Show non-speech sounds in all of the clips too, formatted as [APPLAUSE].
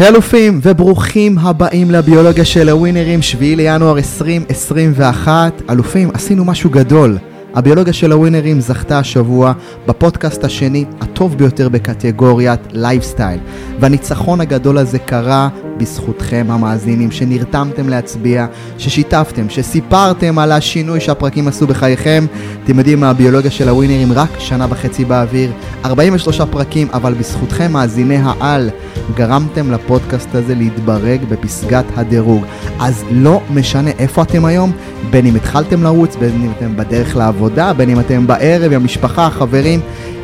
אלופים וברוכים הבאים לביולוגיה של הווינרים, 7 לינואר 2021. אלופים, עשינו משהו גדול. הביולוגיה של הווינרים זכתה השבוע בפודקאסט השני הטוב ביותר בקטגוריית לייפסטייל. והניצחון הגדול הזה קרה בזכותכם המאזינים, שנרתמתם להצביע, ששיתפתם, שסיפרתם על השינוי שהפרקים עשו בחייכם. אתם יודעים מה, הביולוגיה של הווינרים רק שנה וחצי באוויר, 43 פרקים, אבל בזכותכם מאזיני העל, גרמתם לפודקאסט הזה להתברג בפסגת הדירוג. אז לא משנה איפה אתם היום, בין אם התחלתם לרוץ, בין אם אתם בדרך לעבודה, בין אם אתם בערב עם המשפחה, החברים.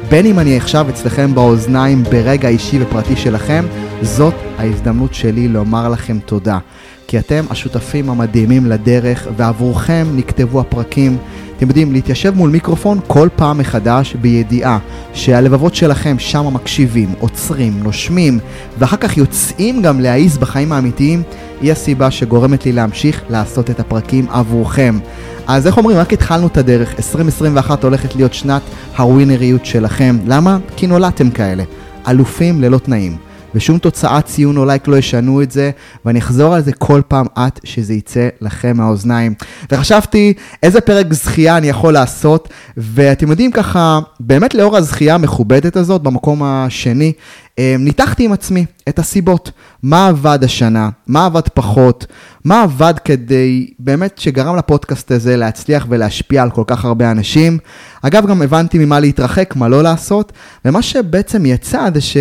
בין אם אני עכשיו אצלכם באוזניים ברגע אישי ופרטי שלכם, זאת ההזדמנות שלי לומר לכם תודה. כי אתם השותפים המדהימים לדרך, ועבורכם נכתבו הפרקים. אתם יודעים, להתיישב מול מיקרופון כל פעם מחדש בידיעה שהלבבות שלכם שם מקשיבים, עוצרים, נושמים, ואחר כך יוצאים גם להעיז בחיים האמיתיים, היא הסיבה שגורמת לי להמשיך לעשות את הפרקים עבורכם. אז איך אומרים, רק התחלנו את הדרך, 2021 הולכת להיות שנת הווינריות שלכם. למה? כי נולדתם כאלה, אלופים ללא תנאים. ושום תוצאת ציון או לייק לא ישנו את זה, ואני אחזור על זה כל פעם עד שזה יצא לכם מהאוזניים. וחשבתי איזה פרק זכייה אני יכול לעשות, ואתם יודעים ככה, באמת לאור הזכייה המכובדת הזאת, במקום השני, אה, ניתחתי עם עצמי את הסיבות. מה עבד השנה, מה עבד פחות, מה עבד כדי באמת שגרם לפודקאסט הזה להצליח ולהשפיע על כל כך הרבה אנשים. אגב, גם הבנתי ממה להתרחק, מה לא לעשות, ומה שבעצם יצא זה ש...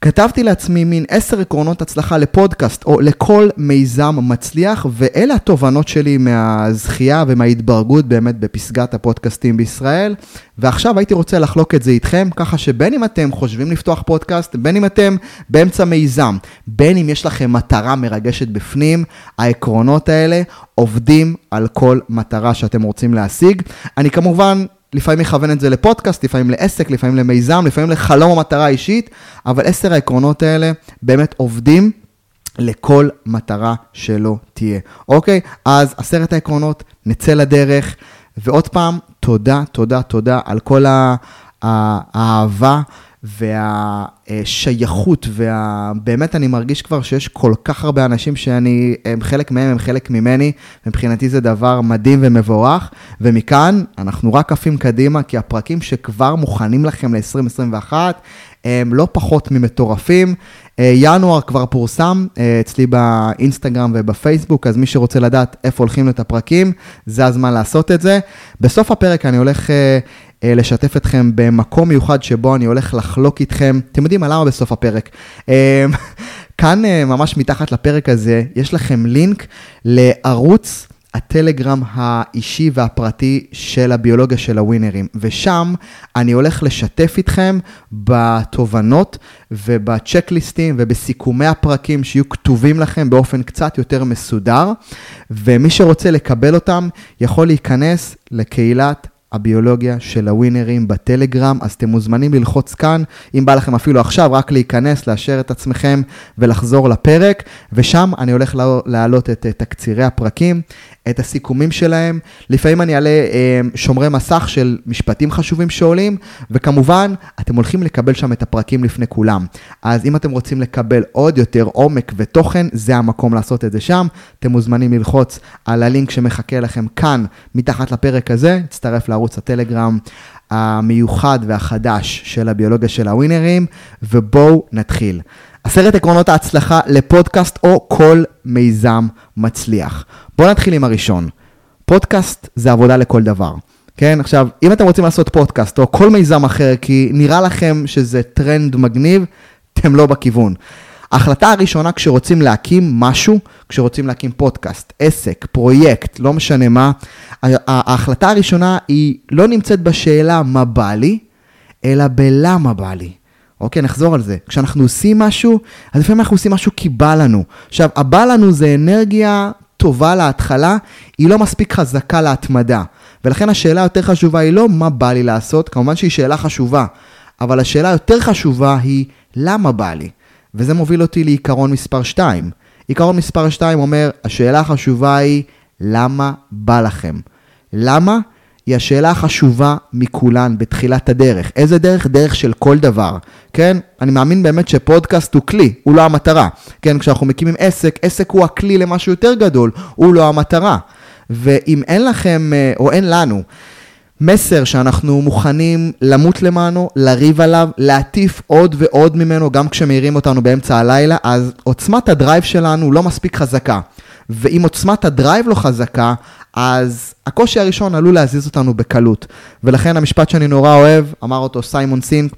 כתבתי לעצמי מין עשר עקרונות הצלחה לפודקאסט או לכל מיזם מצליח, ואלה התובנות שלי מהזכייה ומההתברגות באמת בפסגת הפודקאסטים בישראל. ועכשיו הייתי רוצה לחלוק את זה איתכם, ככה שבין אם אתם חושבים לפתוח פודקאסט, בין אם אתם באמצע מיזם, בין אם יש לכם מטרה מרגשת בפנים, העקרונות האלה עובדים על כל מטרה שאתם רוצים להשיג. אני כמובן לפעמים מכוון את זה לפודקאסט, לפעמים לעסק, לפעמים למיזם, לפעמים לחלום או מטרה אישית, אבל עשר העקרונות האלה באמת עובדים לכל מטרה שלא תהיה. אוקיי? אז עשרת העקרונות, נצא לדרך, ועוד פעם, תודה, תודה, תודה על כל האהבה. והשייכות, ובאמת אני מרגיש כבר שיש כל כך הרבה אנשים שאני, הם חלק מהם, הם חלק ממני, מבחינתי זה דבר מדהים ומבורך, ומכאן אנחנו רק עפים קדימה, כי הפרקים שכבר מוכנים לכם ל-2021, הם לא פחות ממטורפים. אה, ינואר כבר פורסם אה, אצלי באינסטגרם ובפייסבוק, אז מי שרוצה לדעת איפה הולכים את הפרקים, זה הזמן לעשות את זה. בסוף הפרק אני הולך אה, לשתף אתכם במקום מיוחד שבו אני הולך לחלוק איתכם. אתם יודעים מה למה בסוף הפרק? [LAUGHS] כאן ממש מתחת לפרק הזה, יש לכם לינק לערוץ הטלגרם האישי והפרטי של הביולוגיה של הווינרים, ושם אני הולך לשתף איתכם בתובנות ובצ'קליסטים ובסיכומי הפרקים שיהיו כתובים לכם באופן קצת יותר מסודר, ומי שרוצה לקבל אותם יכול להיכנס לקהילת הביולוגיה של הווינרים בטלגרם, אז אתם מוזמנים ללחוץ כאן, אם בא לכם אפילו עכשיו, רק להיכנס, לאשר את עצמכם ולחזור לפרק, ושם אני הולך להעלות את תקצירי הפרקים, את הסיכומים שלהם. לפעמים אני אעלה אה, שומרי מסך של משפטים חשובים שעולים, וכמובן, אתם הולכים לקבל שם את הפרקים לפני כולם. אז אם אתם רוצים לקבל עוד יותר עומק ותוכן, זה המקום לעשות את זה שם. אתם מוזמנים ללחוץ על הלינק שמחכה לכם כאן, מתחת לפרק הזה, תצטרף לערוץ הטלגרם. המיוחד והחדש של הביולוגיה של הווינרים, ובואו נתחיל. עשרת עקרונות ההצלחה לפודקאסט או כל מיזם מצליח. בואו נתחיל עם הראשון. פודקאסט זה עבודה לכל דבר. כן, עכשיו, אם אתם רוצים לעשות פודקאסט או כל מיזם אחר, כי נראה לכם שזה טרנד מגניב, אתם לא בכיוון. ההחלטה הראשונה כשרוצים להקים משהו, כשרוצים להקים פודקאסט, עסק, פרויקט, לא משנה מה, ההחלטה הראשונה היא לא נמצאת בשאלה מה בא לי, אלא בלמה בא לי. אוקיי, נחזור על זה. כשאנחנו עושים משהו, אז לפעמים אנחנו עושים משהו כי בא לנו. עכשיו, הבא לנו זה אנרגיה טובה להתחלה, היא לא מספיק חזקה להתמדה. ולכן השאלה היותר חשובה היא לא מה בא לי לעשות, כמובן שהיא שאלה חשובה, אבל השאלה היותר חשובה היא למה בא לי. וזה מוביל אותי לעיקרון מספר 2. עיקרון מספר 2 אומר, השאלה החשובה היא למה בא לכם. למה היא השאלה החשובה מכולן בתחילת הדרך. איזה דרך? דרך של כל דבר, כן? אני מאמין באמת שפודקאסט הוא כלי, הוא לא המטרה. כן, כשאנחנו מקימים עסק, עסק הוא הכלי למשהו יותר גדול, הוא לא המטרה. ואם אין לכם, אה, או אין לנו, מסר שאנחנו מוכנים למות למענו, לריב עליו, להטיף עוד ועוד ממנו, גם כשמעירים אותנו באמצע הלילה, אז עוצמת ה drive שלנו לא מספיק חזקה. ואם עוצמת ה drive לא חזקה, אז הקושי הראשון עלול להזיז אותנו בקלות. ולכן המשפט שאני נורא אוהב, אמר אותו סיימון סינק,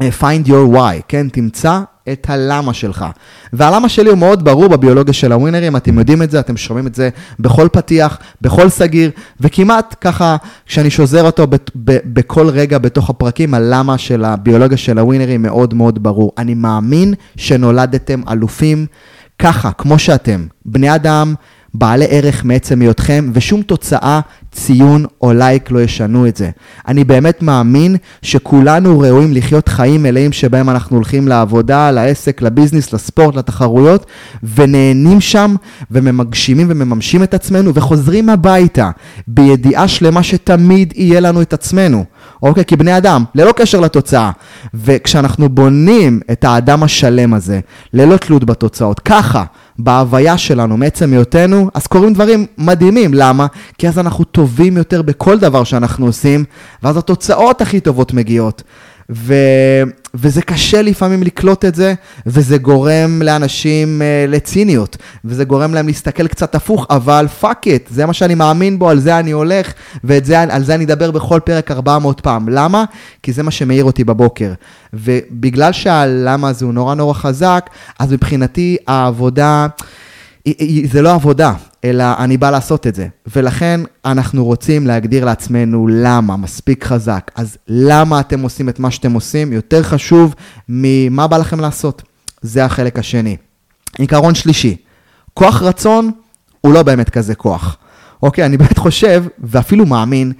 find your why, כן? תמצא את הלמה שלך. והלמה שלי הוא מאוד ברור בביולוגיה של הווינרים, אתם יודעים את זה, אתם שומעים את זה בכל פתיח, בכל סגיר, וכמעט ככה, כשאני שוזר אותו ב- ב- בכל רגע בתוך הפרקים, הלמה של הביולוגיה של הווינרים מאוד מאוד ברור. אני מאמין שנולדתם אלופים ככה, כמו שאתם, בני אדם, בעלי ערך מעצם היותכם, ושום תוצאה, ציון או לייק לא ישנו את זה. אני באמת מאמין שכולנו ראויים לחיות חיים מלאים שבהם אנחנו הולכים לעבודה, לעסק, לביזנס, לספורט, לתחרויות, ונהנים שם, וממגשימים ומממשים את עצמנו, וחוזרים הביתה, בידיעה שלמה שתמיד יהיה לנו את עצמנו. אוקיי? כי בני אדם, ללא קשר לתוצאה. וכשאנחנו בונים את האדם השלם הזה, ללא תלות בתוצאות, ככה, בהוויה שלנו, מעצם היותנו, אז קורים דברים מדהימים. למה? כי אז אנחנו טובים יותר בכל דבר שאנחנו עושים, ואז התוצאות הכי טובות מגיעות. ו... וזה קשה לפעמים לקלוט את זה, וזה גורם לאנשים uh, לציניות, וזה גורם להם להסתכל קצת הפוך, אבל fuck it, זה מה שאני מאמין בו, על זה אני הולך, ועל זה אני אדבר בכל פרק 400 פעם. למה? כי זה מה שמעיר אותי בבוקר. ובגלל שהלמה הזה הוא נורא נורא חזק, אז מבחינתי העבודה... זה לא עבודה, אלא אני בא לעשות את זה. ולכן אנחנו רוצים להגדיר לעצמנו למה מספיק חזק. אז למה אתם עושים את מה שאתם עושים יותר חשוב ממה בא לכם לעשות. זה החלק השני. עיקרון שלישי, כוח רצון הוא לא באמת כזה כוח. אוקיי, אני באמת חושב, ואפילו מאמין,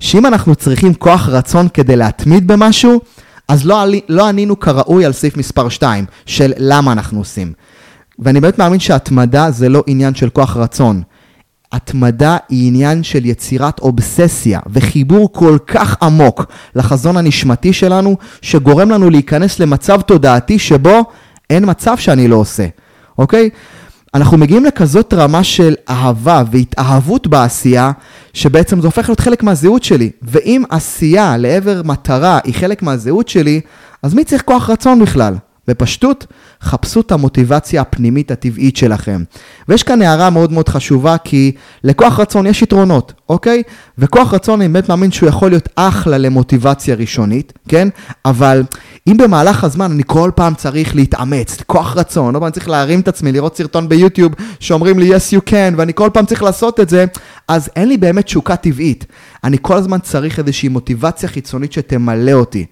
שאם אנחנו צריכים כוח רצון כדי להתמיד במשהו, אז לא, לא ענינו כראוי על סעיף מספר 2 של למה אנחנו עושים. ואני באמת מאמין שהתמדה זה לא עניין של כוח רצון. התמדה היא עניין של יצירת אובססיה וחיבור כל כך עמוק לחזון הנשמתי שלנו, שגורם לנו להיכנס למצב תודעתי שבו אין מצב שאני לא עושה, אוקיי? אנחנו מגיעים לכזאת רמה של אהבה והתאהבות בעשייה, שבעצם זה הופך להיות חלק מהזהות שלי. ואם עשייה לעבר מטרה היא חלק מהזהות שלי, אז מי צריך כוח רצון בכלל? בפשטות, חפשו את המוטיבציה הפנימית הטבעית שלכם. ויש כאן הערה מאוד מאוד חשובה, כי לכוח רצון יש יתרונות, אוקיי? וכוח רצון, אני באמת מאמין שהוא יכול להיות אחלה למוטיבציה ראשונית, כן? אבל אם במהלך הזמן אני כל פעם צריך להתאמץ, כוח רצון, לא פעם צריך להרים את עצמי, לראות סרטון ביוטיוב שאומרים לי yes you can, ואני כל פעם צריך לעשות את זה, אז אין לי באמת תשוקה טבעית. אני כל הזמן צריך איזושהי מוטיבציה חיצונית שתמלא אותי.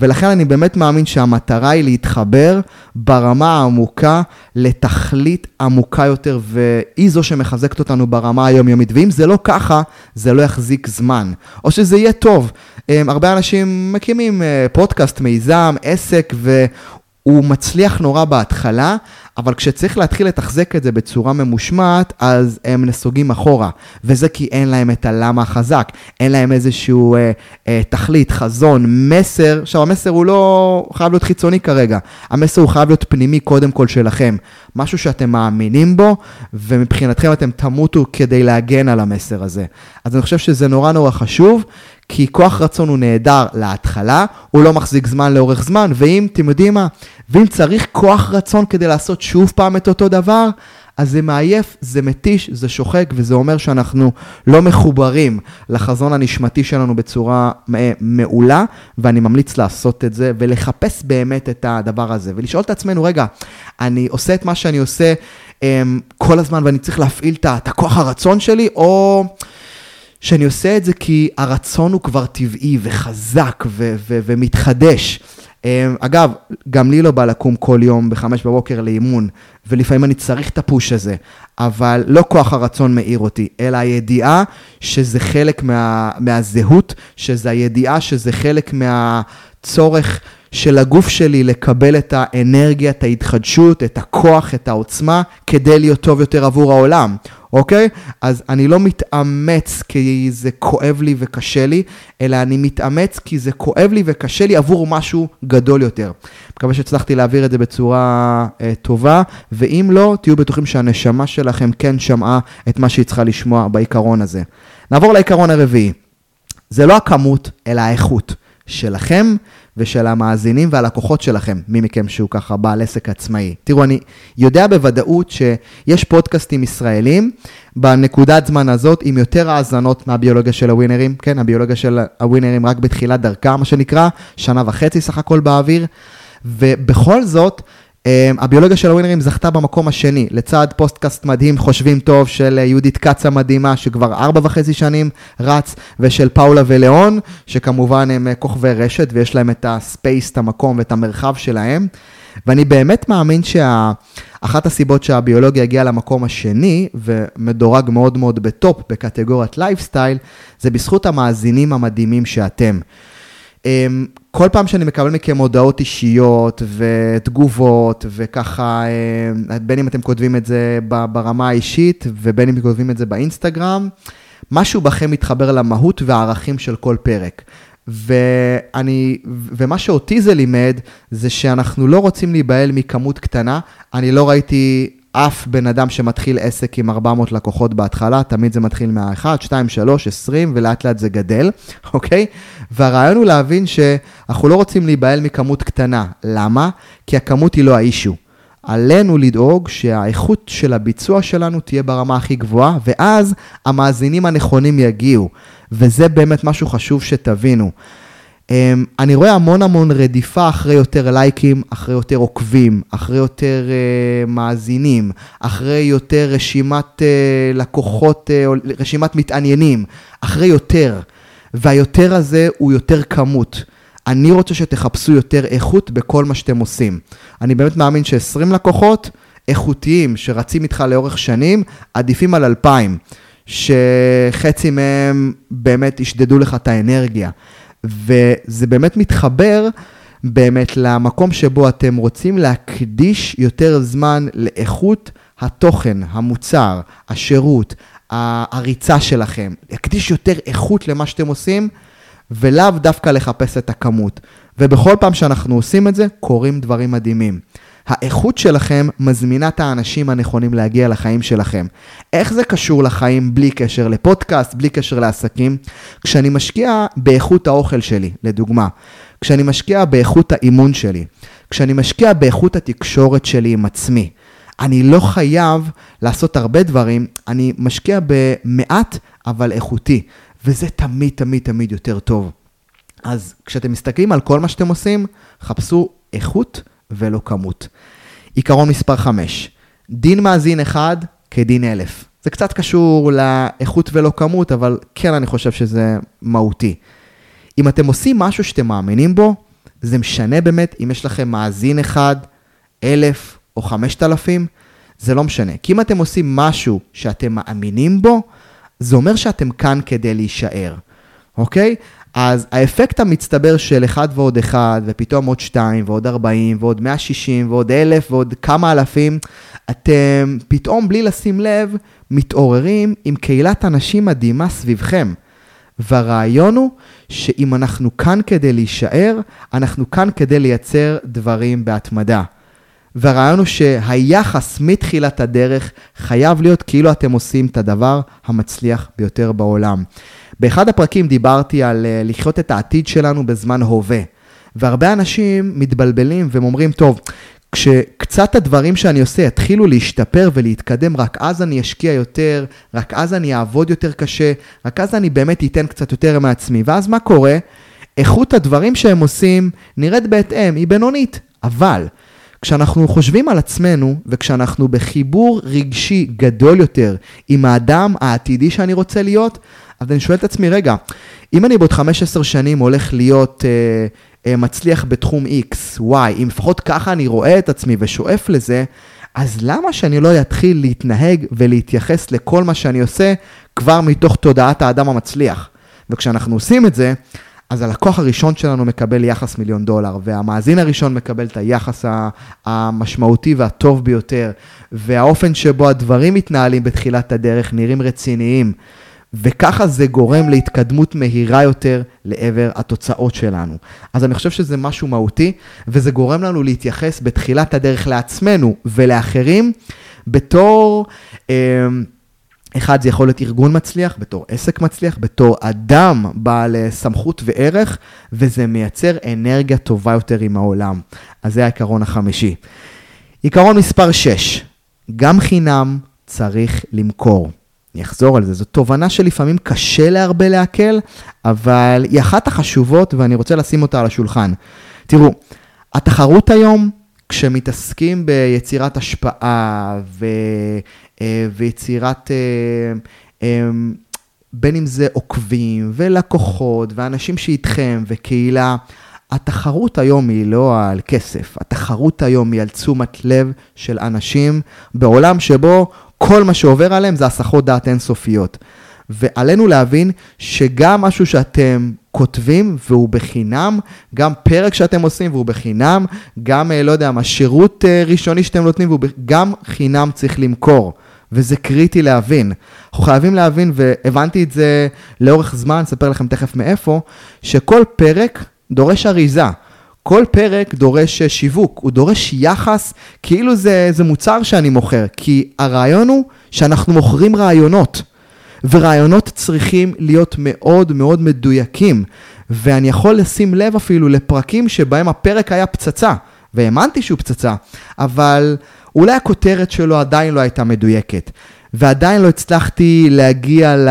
ולכן אני באמת מאמין שהמטרה היא להתחבר ברמה העמוקה לתכלית עמוקה יותר, והיא זו שמחזקת אותנו ברמה היומיומית. ואם זה לא ככה, זה לא יחזיק זמן. או שזה יהיה טוב. אמ, הרבה אנשים מקימים אה, פודקאסט, מיזם, עסק, והוא מצליח נורא בהתחלה, אבל כשצריך להתחיל לתחזק את זה בצורה ממושמעת, אז הם נסוגים אחורה. וזה כי אין להם את הלמה החזק, אין להם איזשהו אה, אה, תכלית, חזון, מסר. עכשיו, המסר הוא לא חייב להיות חיצוני כרגע, המסר הוא חייב להיות פנימי קודם כל שלכם. משהו שאתם מאמינים בו, ומבחינתכם אתם תמותו כדי להגן על המסר הזה. אז אני חושב שזה נורא נורא חשוב, כי כוח רצון הוא נהדר להתחלה, הוא לא מחזיק זמן לאורך זמן, ואם, אתם יודעים מה, ואם צריך כוח רצון כדי לעשות שוב פעם את אותו דבר, אז זה מעייף, זה מתיש, זה שוחק, וזה אומר שאנחנו לא מחוברים לחזון הנשמתי שלנו בצורה מעולה, ואני ממליץ לעשות את זה ולחפש באמת את הדבר הזה, ולשאול את עצמנו, רגע, אני עושה את מה שאני עושה um, כל הזמן ואני צריך להפעיל את הכוח הרצון שלי, או... שאני עושה את זה כי הרצון הוא כבר טבעי וחזק ו- ו- ומתחדש. אמ, אגב, גם לי לא בא לקום כל יום בחמש בבוקר לאימון, ולפעמים אני צריך את הפוש הזה, אבל לא כוח הרצון מאיר אותי, אלא הידיעה שזה חלק מה, מהזהות, שזה הידיעה שזה חלק מהצורך של הגוף שלי לקבל את האנרגיה, את ההתחדשות, את הכוח, את העוצמה, כדי להיות טוב יותר עבור העולם. אוקיי? אז אני לא מתאמץ כי זה כואב לי וקשה לי, אלא אני מתאמץ כי זה כואב לי וקשה לי עבור משהו גדול יותר. מקווה שהצלחתי להעביר את זה בצורה אה, טובה, ואם לא, תהיו בטוחים שהנשמה שלכם כן שמעה את מה שהיא צריכה לשמוע בעיקרון הזה. נעבור לעיקרון הרביעי. זה לא הכמות, אלא האיכות שלכם ושל המאזינים והלקוחות שלכם, מי מכם שהוא ככה בעל עסק עצמאי. תראו, אני יודע בוודאות שיש פודקאסטים ישראלים בנקודת זמן הזאת עם יותר האזנות מהביולוגיה של הווינרים, כן, הביולוגיה של הווינרים רק בתחילת דרכה, מה שנקרא, שנה וחצי סך הכל באוויר, ובכל זאת, הביולוגיה של הווינרים זכתה במקום השני, לצד פודקאסט מדהים, חושבים טוב, של יהודית כץ המדהימה, שכבר ארבע וחצי שנים רץ, ושל פאולה ולאון, שכמובן הם כוכבי רשת, ויש להם את ה space, את המקום ואת המרחב שלהם. ואני באמת מאמין שאחת הסיבות שהביולוגיה הגיעה למקום השני, ומדורג מאוד מאוד ב top בקטגוריית לייפסטייל, זה בזכות המאזינים המדהימים שאתם. כל פעם שאני מקבל מכם הודעות אישיות ותגובות וככה, אמ, בין אם אתם כותבים את זה ברמה האישית ובין אם אתם כותבים את זה באינסטגרם, משהו בכם מתחבר למהות והערכים של כל פרק. ואני, ומה שאותי זה לימד, זה שאנחנו לא רוצים להיבהל מכמות קטנה. אני לא ראיתי אף בן אדם שמתחיל עסק עם 400 לקוחות בהתחלה, תמיד זה מתחיל מה-1, 2, 3, 20, ולאט לאט זה גדל, [LAUGHS] אוקיי? והרעיון הוא להבין שאנחנו לא רוצים להיבהל מכמות קטנה. למה? כי הכמות היא לא האישו. עלינו לדאוג שהאיכות של הביצוע שלנו תהיה ברמה הכי גבוהה, ואז המאזינים הנכונים יגיעו. וזה באמת משהו חשוב שתבינו. אמ, אני רואה המון המון רדיפה אחרי יותר לייקים, אחרי יותר עוקבים, אחרי יותר uh, מאזינים, אחרי יותר רשימת uh, לקוחות, uh, רשימת מתעניינים, אחרי יותר. והיותר הזה הוא יותר כמות. אני רוצה שתחפשו יותר איכות בכל מה שאתם עושים. אני באמת מאמין ש-20 לקוחות איכותיים שרצים איתך לאורך שנים, עדיפים על 2,000, שחצי מהם באמת ישדדו לך את האנרגיה. וזה באמת מתחבר באמת למקום שבו אתם רוצים להקדיש יותר זמן לאיכות התוכן, המוצר, השירות, הריצה שלכם. להקדיש יותר איכות למה שאתם עושים, ולאו דווקא לחפש את הכמות. ובכל פעם שאנחנו עושים את זה, קורים דברים מדהימים. האיכות שלכם מזמינה את האנשים הנכונים להגיע לחיים שלכם. איך זה קשור לחיים בלי קשר לפודקאסט, בלי קשר לעסקים? כשאני משקיע באיכות האוכל שלי, לדוגמה, כשאני משקיע באיכות האימון שלי, כשאני משקיע באיכות התקשורת שלי עם עצמי, אני לא חייב לעשות הרבה דברים, אני משקיע במעט אבל איכותי, וזה תמיד תמיד תמיד יותר טוב. אז כשאתם מסתכלים על כל מה שאתם עושים, חפשו איכות ולא כמות. עיקרון מספר 5, דין מאזין אחד כדין אלף. זה קצת קשור לאיכות ולא כמות, אבל כן אני חושב שזה מהותי. אם אתם עושים משהו שאתם מאמינים בו, זה משנה באמת אם יש לכם מאזין אחד, אלף או חמשת אלפים, זה לא משנה. כי אם אתם עושים משהו שאתם מאמינים בו, זה אומר שאתם כאן כדי להישאר, אוקיי? אז האפקט המצטבר של 1 ועוד 1, ופתאום עוד 2, ועוד 40, ועוד 160, ועוד 1,000, ועוד כמה אלפים, אתם פתאום, בלי לשים לב, מתעוררים עם קהילת אנשים מדהימה סביבכם. והרעיון הוא שאם אנחנו כאן כדי להישאר, אנחנו כאן כדי לייצר דברים בהתמדה. והרעיון הוא שהיחס מתחילת הדרך חייב להיות כאילו אתם עושים את הדבר המצליח ביותר בעולם. באחד הפרקים דיברתי על אה, לחיות את העתיד שלנו בזמן הווה. והרבה אנשים מתבלבלים והם אומרים, טוב, כשקצת הדברים שאני עושה יתחילו להשתפר ולהתקדם, רק אז אני אשקיע יותר, רק אז אני אעבוד יותר קשה, רק אז אני באמת אתן קצת יותר מעצמי. ואז מה קורה? איכות הדברים שהם עושים נראית בהתאם, היא בינונית. אבל כשאנחנו חושבים על עצמנו וכשאנחנו בחיבור רגשי גדול יותר עם האדם העתידי שאני רוצה להיות, אז אני שואל את עצמי, רגע, אם אני בעוד 15 שנים הולך להיות אה, אה, מצליח בתחום X, Y, אם לפחות ככה אני רואה את עצמי ושואף לזה, אז למה שאני לא אתחיל להתנהג ולהתייחס לכל מה שאני עושה כבר מתוך תודעת האדם המצליח? וכשאנחנו עושים את זה, אז הלקוח הראשון שלנו מקבל יחס מיליון דולר, והמאזין הראשון מקבל את היחס המשמעותי והטוב ביותר, והאופן שבו הדברים מתנהלים בתחילת הדרך נראים רציניים. וככה זה גורם להתקדמות מהירה יותר לעבר התוצאות שלנו. אז אני חושב שזה משהו מהותי, וזה גורם לנו להתייחס בתחילת הדרך לעצמנו ולאחרים בתור... אה, אחד, זה יכול להיות ארגון מצליח, בתור עסק מצליח, בתור אדם בעל אה, סמכות וערך, וזה מייצר אנרגיה טובה יותר עם העולם. אז זה העיקרון החמישי. עיקרון מספר 6, גם חינם צריך למכור. אני אחזור על זה, זו תובנה שלפעמים קשה להרבה לעכל, אבל היא אחת החשובות ואני רוצה לשים אותה על השולחן. תראו, התחרות היום, כשמתעסקים ביצירת השפעה ו... אה, ויצירת, אה, אה, בין אם זה עוקבים ולקוחות ואנשים שאיתכם וקהילה, התחרות היום היא לא על כסף, התחרות היום היא על תשומת לב של אנשים בעולם שבו כל מה שעובר עליהם זה הסחות דעת אינסופיות. ועלינו להבין שגם משהו שאתם כותבים והוא בחינם, גם פרק שאתם עושים והוא בחינם, גם, לא יודע מה, שירות ראשוני שאתם נותנים והוא גם חינם צריך למכור. וזה קריטי להבין. אנחנו חייבים להבין, והבנתי את זה לאורך זמן, אספר לכם תכף מאיפה, שכל פרק דורש אריזה. כל פרק דורש שיווק, הוא דורש יחס כאילו זה, זה מוצר שאני מוכר, כי הרעיון הוא שאנחנו מוכרים רעיונות, ורעיונות צריכים להיות מאוד מאוד מדויקים, ואני יכול לשים לב אפילו לפרקים שבהם הפרק היה פצצה, והאמנתי שהוא פצצה, אבל אולי הכותרת שלו עדיין לא הייתה מדויקת, ועדיין לא הצלחתי להגיע ל...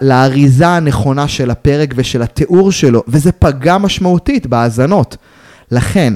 לאריזה הנכונה של הפרק ושל התיאור שלו, וזה פגע משמעותית בהאזנות. לכן,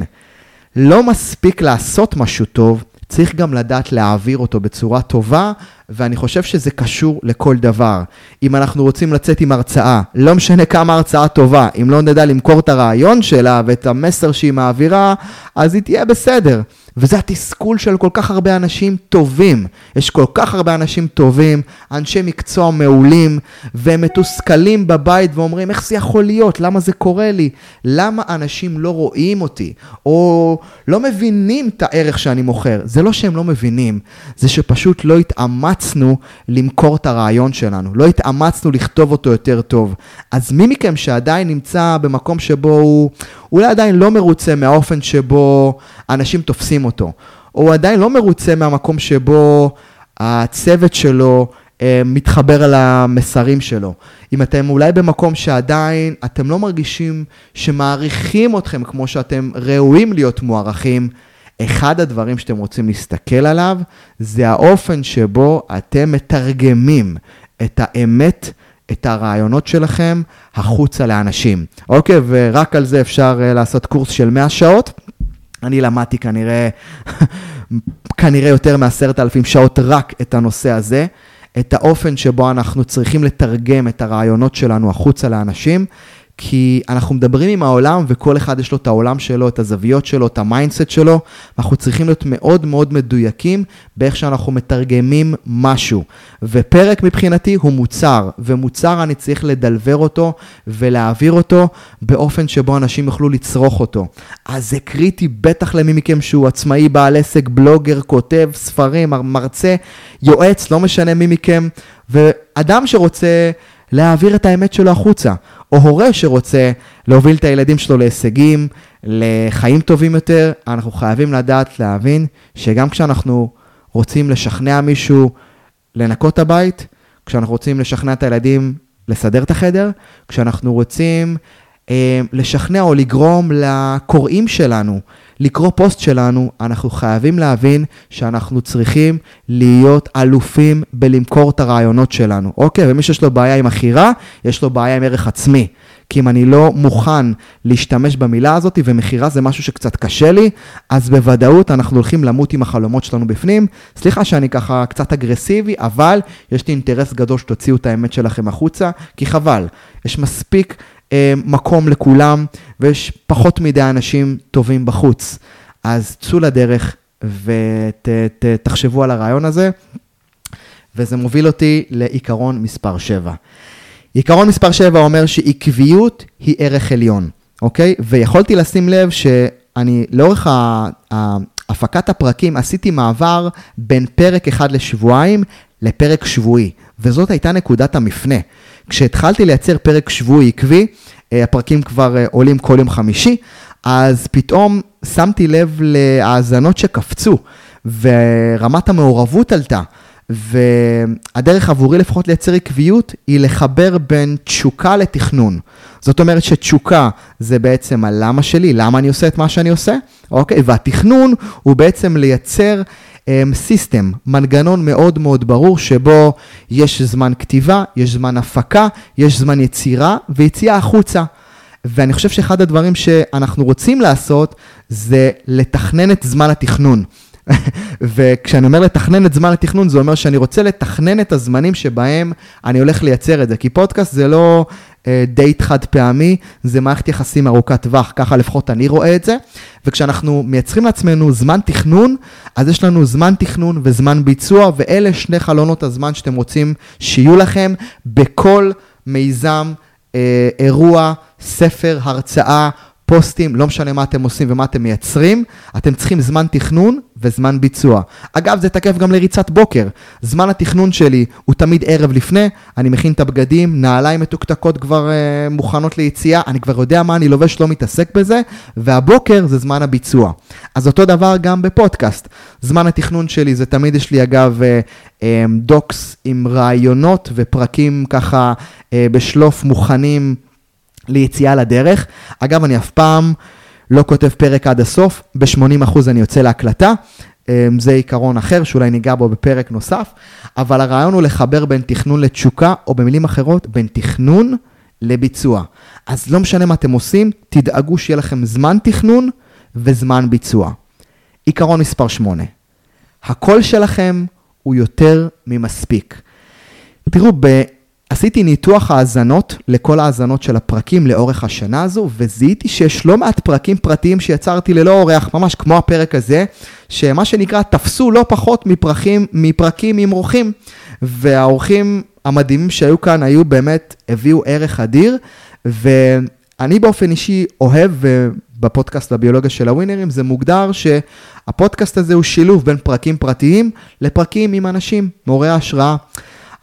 לא מספיק לעשות משהו טוב, צריך גם לדעת להעביר אותו בצורה טובה, ואני חושב שזה קשור לכל דבר. אם אנחנו רוצים לצאת עם הרצאה, לא משנה כמה הרצאה טובה, אם לא נדע למכור את הרעיון שלה ואת המסר שהיא מעבירה, אז היא תהיה בסדר. וזה התסכול של כל כך הרבה אנשים טובים. יש כל כך הרבה אנשים טובים, אנשי מקצוע מעולים, והם מתוסכלים בבית ואומרים, איך זה יכול להיות? למה זה קורה לי? למה אנשים לא רואים אותי? או לא מבינים את הערך שאני מוכר? זה לא שהם לא מבינים, זה שפשוט לא התאמצנו למכור את הרעיון שלנו. לא התאמצנו לכתוב אותו יותר טוב. אז מי מכם שעדיין נמצא במקום שבו הוא אולי עדיין לא מרוצה מהאופן שבו אנשים תופסים אותו, או הוא עדיין לא מרוצה מהמקום שבו הצוות שלו אה, מתחבר על המסרים שלו. אם אתם אולי במקום שעדיין אתם לא מרגישים שמעריכים אתכם כמו שאתם ראויים להיות מוערכים, אחד הדברים שאתם רוצים להסתכל עליו זה האופן שבו אתם מתרגמים את האמת את הרעיונות שלכם החוצה לאנשים. אוקיי, ורק על זה אפשר uh, לעשות קורס של 100 שעות. אני למדתי כנראה, [LAUGHS] כנראה יותר מעשרת אלפים שעות רק את הנושא הזה, את האופן שבו אנחנו צריכים לתרגם את הרעיונות שלנו החוצה לאנשים. כי אנחנו מדברים עם העולם וכל אחד יש לו את העולם שלו, את הזוויות שלו, את ה mindset שלו, ואנחנו צריכים להיות מאוד מאוד מדויקים באיך שאנחנו מתרגמים משהו. ופרק מבחינתי הוא מוצר, ומוצר אני צריך לדלבר אותו ולהעביר אותו באופן שבו אנשים יוכלו לצרוך אותו. אז זה קריטי בטח למי מכם שהוא עצמאי, בעל עסק, בלוגר, כותב, ספרים, מרצה, יועץ, לא משנה מי מכם, ואדם שרוצה... להעביר את האמת שלו החוצה. או הורה שרוצה להוביל את הילדים שלו להישגים, לחיים טובים יותר, אנחנו חייבים לדעת להבין שגם כשאנחנו רוצים לשכנע מישהו לנקות את הבית, כשאנחנו רוצים לשכנע את הילדים לסדר את החדר, כשאנחנו רוצים אה, לשכנע או לגרום לקוראים שלנו לקרוא פוסט שלנו, אנחנו חייבים להבין שאנחנו צריכים להיות אלופים בלמכור את הרעיונות שלנו. אוקיי? ומי שיש לו בעיה עם מכירה, יש לו בעיה עם ערך עצמי. כי אם אני לא מוכן להשתמש במילה הזאת, ומכירה זה משהו שקצת קשה לי, אז בוודאות אנחנו הולכים למות עם החלומות שלנו בפנים. סליחה שאני ככה קצת אגרסיבי, אבל יש לי אינטרס גדול שתוציאו את האמת שלכם החוצה, כי חבל. יש מספיק מקום לכולם, ויש פחות מדי אנשים טובים בחוץ. אז צאו לדרך ותחשבו על הרעיון הזה, וזה מוביל אותי לעיקרון מספר 7. עיקרון מספר 7 אומר שעקביות היא ערך עליון, אוקיי? ויכולתי לשים לב שאני לאורך ה... הפקת הפרקים עשיתי מעבר בין פרק אחד לשבועיים לפרק שבועי, וזאת הייתה נקודת המפנה. כשהתחלתי לייצר פרק שבועי עקבי, אה, הפרקים כבר אה, עולים כל יום חמישי, אז פתאום שמתי לב להאזנות שקפצו, ורמת המעורבות עלתה. והדרך עבורי לפחות לייצר עקביות היא לחבר בין תשוקה לתכנון. זאת אומרת שתשוקה זה בעצם הלמה שלי, למה אני עושה את מה שאני עושה, אוקיי? והתכנון הוא בעצם לייצר system, um, מנגנון מאוד מאוד ברור שבו יש זמן כתיבה, יש זמן הפקה, יש זמן יצירה ויציאה החוצה. ואני חושב שאחד הדברים שאנחנו רוצים לעשות זה לתכנן את זמן התכנון. [LAUGHS] וכשאני אומר לתכנן את זמן התכנון, זה אומר שאני רוצה לתכנן את הזמנים שבהם אני הולך לייצר את זה. כי פודקאסט זה לא דייט חד פעמי, זה מערכת יחסים ארוכת טווח, ככה לפחות אני רואה את זה. וכשאנחנו מייצרים לעצמנו זמן תכנון, אז יש לנו זמן תכנון וזמן ביצוע, ואלה שני חלונות הזמן שאתם רוצים שיהיו לכם בכל מיזם, אה, אירוע, ספר, הרצאה. פוסטים, לא משנה מה אתם עושים ומה אתם מייצרים, אתם צריכים זמן תכנון וזמן ביצוע. אגב, זה תקף גם לריצת בוקר. זמן התכנון שלי הוא תמיד ערב לפני, אני מכין את הבגדים, נעליים מתוקתקות כבר אה, מוכנות ליציאה, אני כבר יודע מה אני לובש, לא מתעסק בזה, והבוקר זה זמן הביצוע. אז אותו דבר גם בפודקאסט. זמן התכנון שלי זה תמיד יש לי אגב אה, אה, דוקס עם רעיונות ופרקים ככה אה, בשלוף מוכנים. ליציאה לדרך. אגב, אני אף פעם לא כותב פרק עד הסוף, ב-80% אני יוצא להקלטה. אמ, זה עיקרון אחר שאולי ניגע בו בפרק נוסף, אבל הרעיון הוא לחבר בין תכנון לתשוקה, או במילים אחרות, בין תכנון לביצוע. אז לא משנה מה אתם עושים, תדאגו שיהיה לכם זמן תכנון וזמן ביצוע. עיקרון מספר 8, הקול שלכם הוא יותר ממספיק. תראו, עשיתי ניתוח האזנות לכל האזנות של הפרקים לאורך השנה הזו, וזיהיתי שיש לא מעט פרקים פרטיים שיצרתי ללא אורח, ממש כמו הפרק הזה, שמה שנקרא תפסו לא פחות מפרקים, מפרקים עם אורחים, והאורחים המדהימים שהיו כאן היו באמת, הביאו ערך אדיר, ואני באופן אישי אוהב, בפודקאסט הביולוגיה של הווינרים, זה מוגדר שהפודקאסט הזה הוא שילוב בין פרקים פרטיים לפרקים עם אנשים, מעוררי השראה.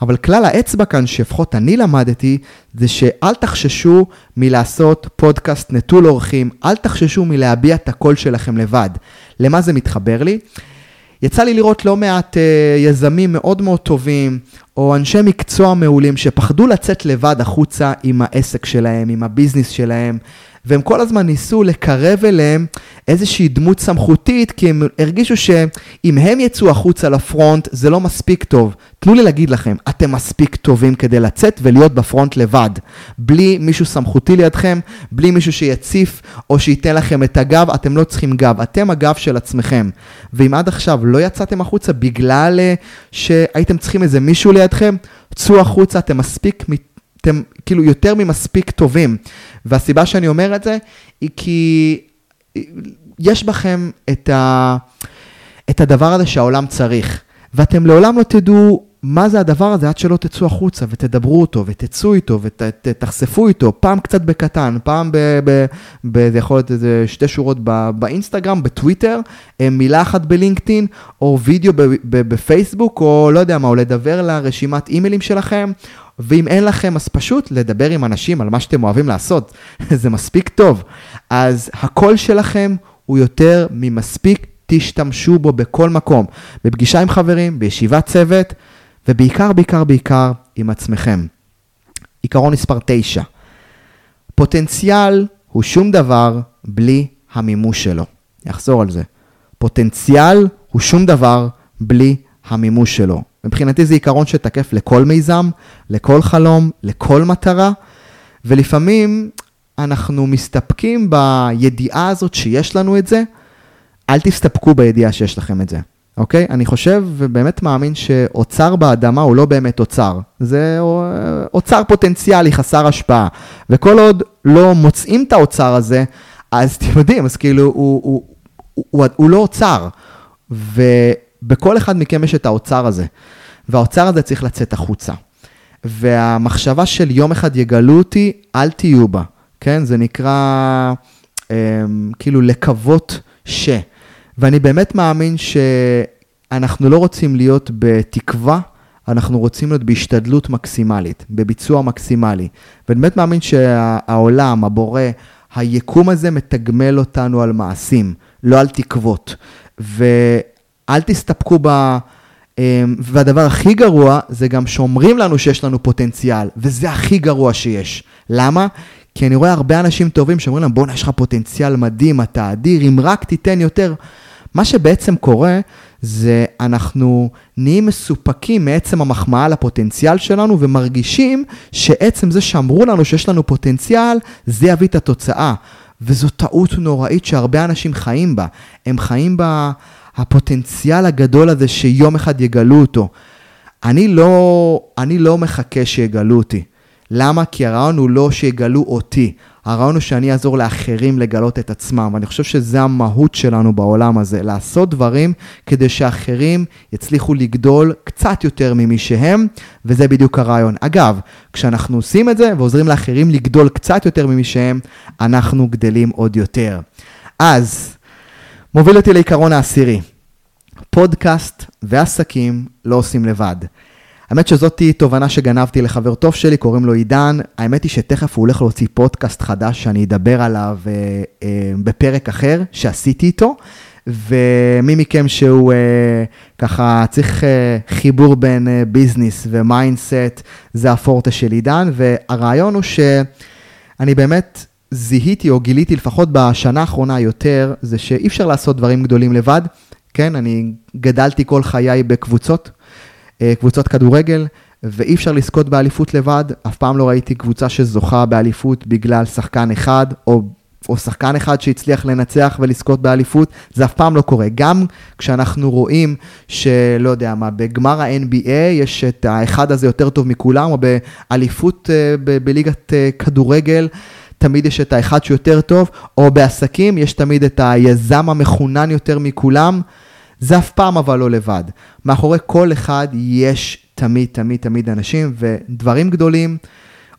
אבל כלל האצבע כאן, שלפחות אני למדתי, זה שאל תחששו מלעשות פודקאסט נטול אורחים, אל תחששו מלהביע את הקול שלכם לבד. למה זה מתחבר לי? יצא לי לראות לא מעט uh, יזמים מאוד מאוד טובים, או אנשי מקצוע מעולים שפחדו לצאת לבד החוצה עם העסק שלהם, עם הביזנס שלהם, והם כל הזמן ניסו לקרב אליהם איזושהי דמות סמכותית, כי הם הרגישו שאם הם יצאו החוצה לפרונט, זה לא מספיק טוב. תנו לי להגיד לכם, אתם מספיק טובים כדי לצאת ולהיות בפרונט לבד. בלי מישהו סמכותי לידכם, בלי מישהו שיציף או שייתן לכם את הגב, אתם לא צריכים גב, אתם הגב של עצמכם. ואם עד עכשיו לא יצאתם החוצה בגלל אה, שהייתם צריכים איזה מישהו לידכם, צאו החוצה, אתם מספיק אתם כאילו יותר ממספיק טובים. והסיבה שאני אומר את זה, היא כי יש בכם את, ה, את הדבר הזה שהעולם צריך, ואתם לעולם לא תדעו מה זה הדבר הזה עד שלא תצאו החוצה ותדברו אותו ותצאו איתו ותחשפו איתו, פעם קצת בקטן, פעם ב... ב, ב זה יכול להיות איזה שתי שורות ב, באינסטגרם, בטוויטר, אה, מילה אחת בלינקדאין, או וידאו בפייסבוק, או לא יודע מה, או לדבר לרשימת אימיילים שלכם, ואם אין לכם, אז פשוט לדבר עם אנשים על מה שאתם אוהבים לעשות. [LAUGHS] זה מספיק טוב. אז הקול שלכם הוא יותר ממספיק, תשתמשו בו בכל מקום. בפגישה עם חברים, בישיבת צוות, ובעיקר, בעיקר, בעיקר עם עצמכם. עיקרון מספר 9. פוטנציאל הוא שום דבר בלי המימוש שלו. אני אחזור על זה. פוטנציאל הוא שום דבר בלי המימוש שלו. מבחינתי זה עיקרון שתקף לכל מיזם, לכל חלום, לכל מטרה, ולפעמים אנחנו מסתפקים בידיעה הזאת שיש לנו את זה, אל תסתפקו בידיעה שיש לכם את זה, אוקיי? אני חושב ובאמת מאמין שאוצר באדמה הוא לא באמת אוצר, זה אוצר פוטנציאלי חסר השפעה, וכל עוד לא מוצאים את האוצר הזה, אז אתם יודעים, אז כאילו הוא, הוא, הוא, הוא, הוא לא אוצר, ו... בכל אחד מכם יש את האוצר הזה, והאוצר הזה צריך לצאת החוצה. והמחשבה של יום אחד יגלו אותי, אל תהיו בה, כן? זה נקרא אה, כאילו לקוות ש. ואני באמת מאמין שאנחנו לא רוצים להיות בתקווה, אנחנו רוצים להיות בהשתדלות מקסימלית, בביצוע מקסימלי. ואני באמת מאמין שהעולם, הבורא, היקום הזה מתגמל אותנו על מעשים, לא על תקוות. ואל תסתפקו ב... אמ, והדבר הכי גרוע זה גם שאומרים לנו שיש לנו פוטנציאל, וזה הכי גרוע שיש. למה? כי אני רואה הרבה אנשים טובים שאומרים להם, בואנה, יש לך פוטנציאל מדהים, אתה אדיר, אם רק תיתן יותר. מה שבעצם קורה, זה אנחנו נהיים מסופקים מעצם המחמאה לפוטנציאל שלנו, ומרגישים שעצם זה שאמרו לנו שיש לנו פוטנציאל, זה יביא את התוצאה. וזו טעות נוראית שהרבה אנשים חיים בה. הם חיים בה... הפוטנציאל הגדול הזה שיום אחד יגלו אותו. אני לא, אני לא מחכה שיגלו אותי. למה? כי הרעיון הוא לא שיגלו אותי, הרעיון הוא שאני אעזור לאחרים לגלות את עצמם, ואני חושב שזה המהות שלנו בעולם הזה, לעשות דברים כדי שאחרים יצליחו לגדול קצת יותר ממי שהם, וזה בדיוק הרעיון. אגב, כשאנחנו עושים את זה ועוזרים לאחרים לגדול קצת יותר ממי שהם, אנחנו גדלים עוד יותר. אז, מוביל אותי לעיקרון העשירי. פודקאסט ועסקים לא עושים לבד. האמת שזאת תובנה שגנבתי לחבר טוב שלי, קוראים לו עידן. האמת היא שתכף הוא הולך להוציא פודקאסט חדש שאני אדבר עליו אה, אה, בפרק אחר שעשיתי איתו. ומי מכם שהוא אה, ככה צריך אה, חיבור בין אה, business ו mindset, זה הפורטה של עידן. והרעיון הוא שאני באמת זיהיתי או גיליתי לפחות בשנה האחרונה יותר, זה שאי אפשר לעשות דברים גדולים לבד. כן, אני גדלתי כל חיי בקבוצות, אה, קבוצות כדורגל, ואי אפשר לזכות באליפות לבד. אף פעם לא ראיתי קבוצה שזוכה באליפות בגלל שחקן אחד, או, או שחקן אחד שהצליח לנצח ולזכות באליפות, זה אף פעם לא קורה. גם כשאנחנו רואים שלא יודע מה, בגמר ה-NBA יש את האחד הזה יותר טוב מכולם, או באליפות אה, בליגת אה, כדורגל. תמיד יש את האחד שיותר טוב, או בעסקים יש תמיד את היזם המחונן יותר מכולם. זה אף פעם אבל לא לבד. מאחורי כל אחד יש תמיד, תמיד, תמיד אנשים, ודברים גדולים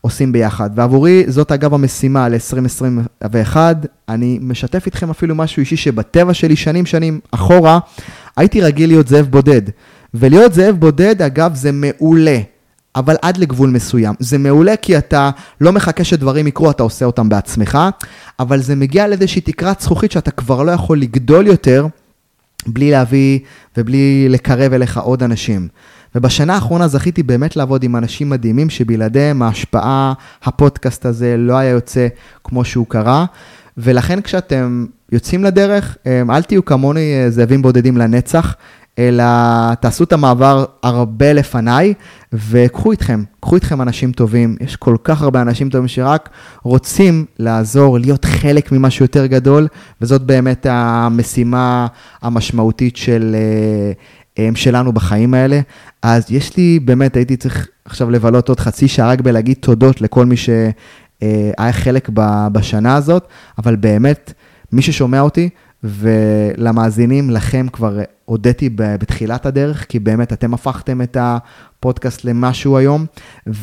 עושים ביחד. ועבורי זאת אגב המשימה ל-2021. אני משתף איתכם אפילו משהו אישי שבטבע שלי שנים שנים אחורה, הייתי רגיל להיות זאב בודד. ולהיות זאב בודד, אגב, זה מעולה. אבל עד לגבול מסוים. זה מעולה כי אתה לא מחכה שדברים יקרו, אתה עושה אותם בעצמך, אבל זה מגיע לאיזושהי תקרת זכוכית שאתה כבר לא יכול לגדול יותר בלי להביא ובלי לקרב אליך עוד אנשים. ובשנה האחרונה זכיתי באמת לעבוד עם אנשים מדהימים שבלעדיהם ההשפעה, הפודקאסט הזה לא היה יוצא כמו שהוא קרה. ולכן כשאתם יוצאים לדרך, אל תהיו כמוני אה, זאבים בודדים לנצח, אלא תעשו את המעבר הרבה לפניי, וקחו איתכם, קחו איתכם אנשים טובים. יש כל כך הרבה אנשים טובים שרק רוצים לעזור, להיות חלק ממשהו יותר גדול, וזאת באמת המשימה המשמעותית של, אה, שלנו בחיים האלה. אז יש לי, באמת, הייתי צריך עכשיו לבלות עוד חצי שעה רק בלהגיד תודות לכל מי שהיה חלק בשנה הזאת, אבל באמת, מי ששומע אותי, ולמאזינים, לכם כבר הודיתי בתחילת הדרך, כי באמת אתם הפכתם את הפודקאסט למשהו היום,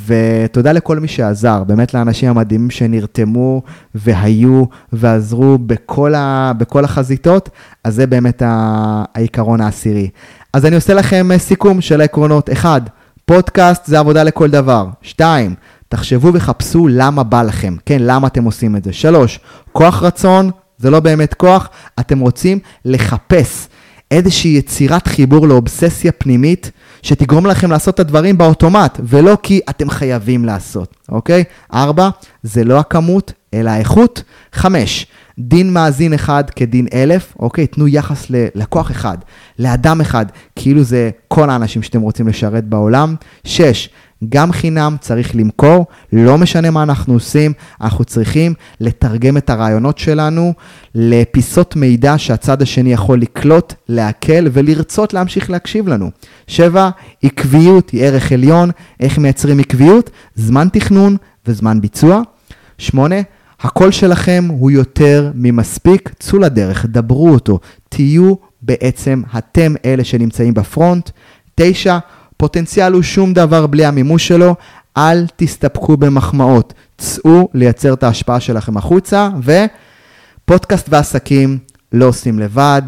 ותודה לכל מי שעזר, באמת לאנשים המדהימים שנרתמו והיו ועזרו בכל, ה, בכל החזיתות, אז זה באמת העיקרון העשירי. אז אני עושה לכם סיכום של העקרונות. אחד, פודקאסט זה עבודה לכל דבר. שתיים, תחשבו וחפשו למה בא לכם, כן, למה אתם עושים את זה. שלוש, כוח רצון, זה לא באמת כוח, אתם רוצים לחפש איזושהי יצירת חיבור לאובססיה פנימית שתגרום לכם לעשות את הדברים באוטומט, ולא כי אתם חייבים לעשות, אוקיי? ארבע, זה לא הכמות, אלא האיכות. חמש, דין מאזין אחד כדין אלף, אוקיי? תנו יחס ללקוח אחד, לאדם אחד, כאילו זה כל האנשים שאתם רוצים לשרת בעולם. שש, גם חינם צריך למכור, לא משנה מה אנחנו עושים, אנחנו צריכים לתרגם את הרעיונות שלנו לפיסות מידע שהצד השני יכול לקלוט, לעכל ולרצות להמשיך להקשיב לנו. שבע, עקביות היא ערך עליון, איך מייצרים עקביות? זמן תכנון וזמן ביצוע. שמונה, הקול שלכם הוא יותר ממספיק, צאו לדרך, דברו אותו, תהיו בעצם אתם אלה שנמצאים בפרונט. תשע, פוטנציאל הוא שום דבר בלי המימוש שלו. אל תסתפקו במחמאות, צאו לייצר את ההשפעה שלכם החוצה, ופודקאסט ועסקים לא עושים לבד.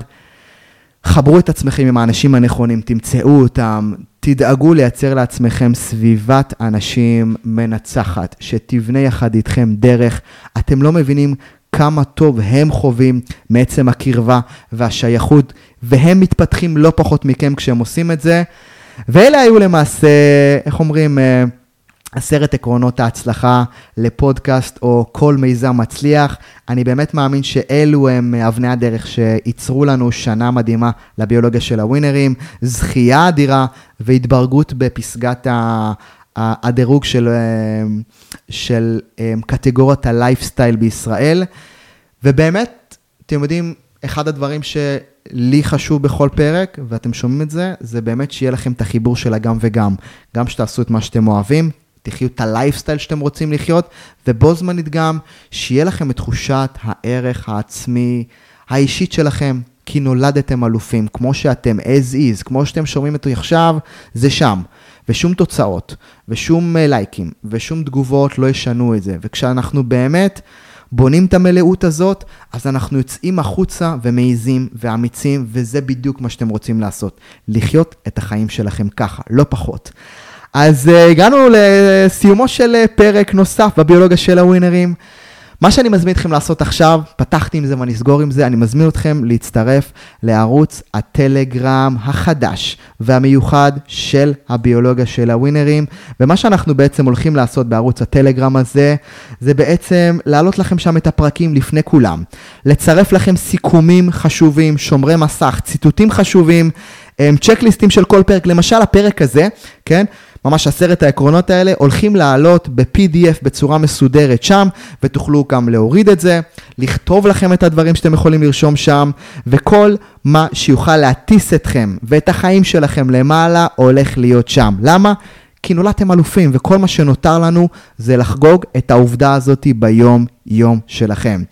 חברו את עצמכם עם האנשים הנכונים, תמצאו אותם, תדאגו לייצר לעצמכם סביבת אנשים מנצחת, שתבנה יחד איתכם דרך. אתם לא מבינים כמה טוב הם חווים מעצם הקרבה והשייכות, והם מתפתחים לא פחות מכם כשהם עושים את זה. ואלה היו למעשה, איך אומרים, אה, עשרת עקרונות ההצלחה לפודקאסט או כל מיזם מצליח. אני באמת מאמין שאלו הם אבני הדרך שייצרו לנו שנה מדהימה לביולוגיה של הווינרים, זכייה אדירה והתברגות בפסגת ה... הדירוג של, אה, של אה, קטגוריית הלייפסטייל בישראל. ובאמת, אתם יודעים, אחד הדברים שלי חשוב בכל פרק, ואתם שומעים את זה, זה באמת שיהיה לכם את החיבור של הגם וגם. גם שתעשו את מה שאתם אוהבים, תחיו את הלייפסטייל שאתם רוצים לחיות, ובו זמנית גם שיהיה לכם את תחושת הערך העצמי האישית שלכם, כי נולדתם אלופים, כמו שאתם, as is, כמו שאתם שומעים אותי עכשיו, זה שם. ושום תוצאות, ושום אה, לייקים, ושום תגובות לא ישנו את זה. וכשאנחנו באמת בונים את המלאות הזאת, אז אנחנו יוצאים החוצה ומעיזים ואמיצים, וזה בדיוק מה שאתם רוצים לעשות. לחיות את החיים שלכם ככה, לא פחות. אז uh, הגענו לסיומו של uh, פרק נוסף בביולוגיה של הווינרים. מה שאני מזמין אתכם לעשות עכשיו, פתחתי עם זה ואני אסגור עם זה, אני מזמין אתכם להצטרף לערוץ הטלגרם החדש והמיוחד של הביולוגיה של הווינרים. ומה שאנחנו בעצם הולכים לעשות בערוץ הטלגרם הזה, זה בעצם להעלות לכם שם את הפרקים לפני כולם. לצרף לכם סיכומים חשובים, שומרי מסך, ציטוטים חשובים, צ'קליסטים של כל פרק. למשל, הפרק הזה, כן? ממש עשרת העקרונות האלה, הולכים לעלות ב-PDF בצורה מסודרת שם, ותוכלו גם להוריד את זה, לכתוב לכם את הדברים שאתם יכולים לרשום שם, וכל מה שיוכל להטיס אתכם ואת החיים שלכם למעלה, הולך להיות שם. למה? כי נולדתם אלופים, וכל מה שנותר לנו זה לחגוג את העובדה הזאת ביום-יום שלכם.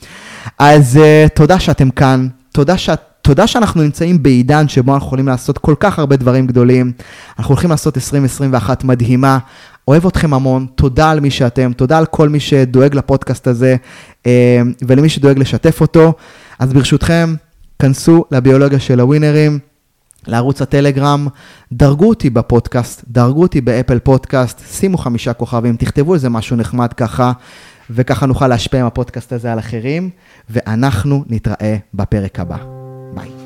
אז uh, תודה שאתם כאן, תודה שאת... תודה שאנחנו נמצאים בעידן שבו אנחנו יכולים לעשות כל כך הרבה דברים גדולים. אנחנו הולכים לעשות 2021 מדהימה. אוהב אתכם המון, תודה על מי שאתם, תודה על כל מי שדואג לפודקאסט הזה אה, ולמי שדואג לשתף אותו. אז ברשותכם, כנסו לביולוגיה של הווינרים, לערוץ הטלגרם, דרגו אותי בפודקאסט, דרגו אותי באפל פודקאסט, שימו חמישה כוכבים, תכתבו איזה משהו נחמד ככה, וככה נוכל להשפיע עם הפודקאסט הזה על אחרים, ואנחנו נתראה בפרק הבא. Bye.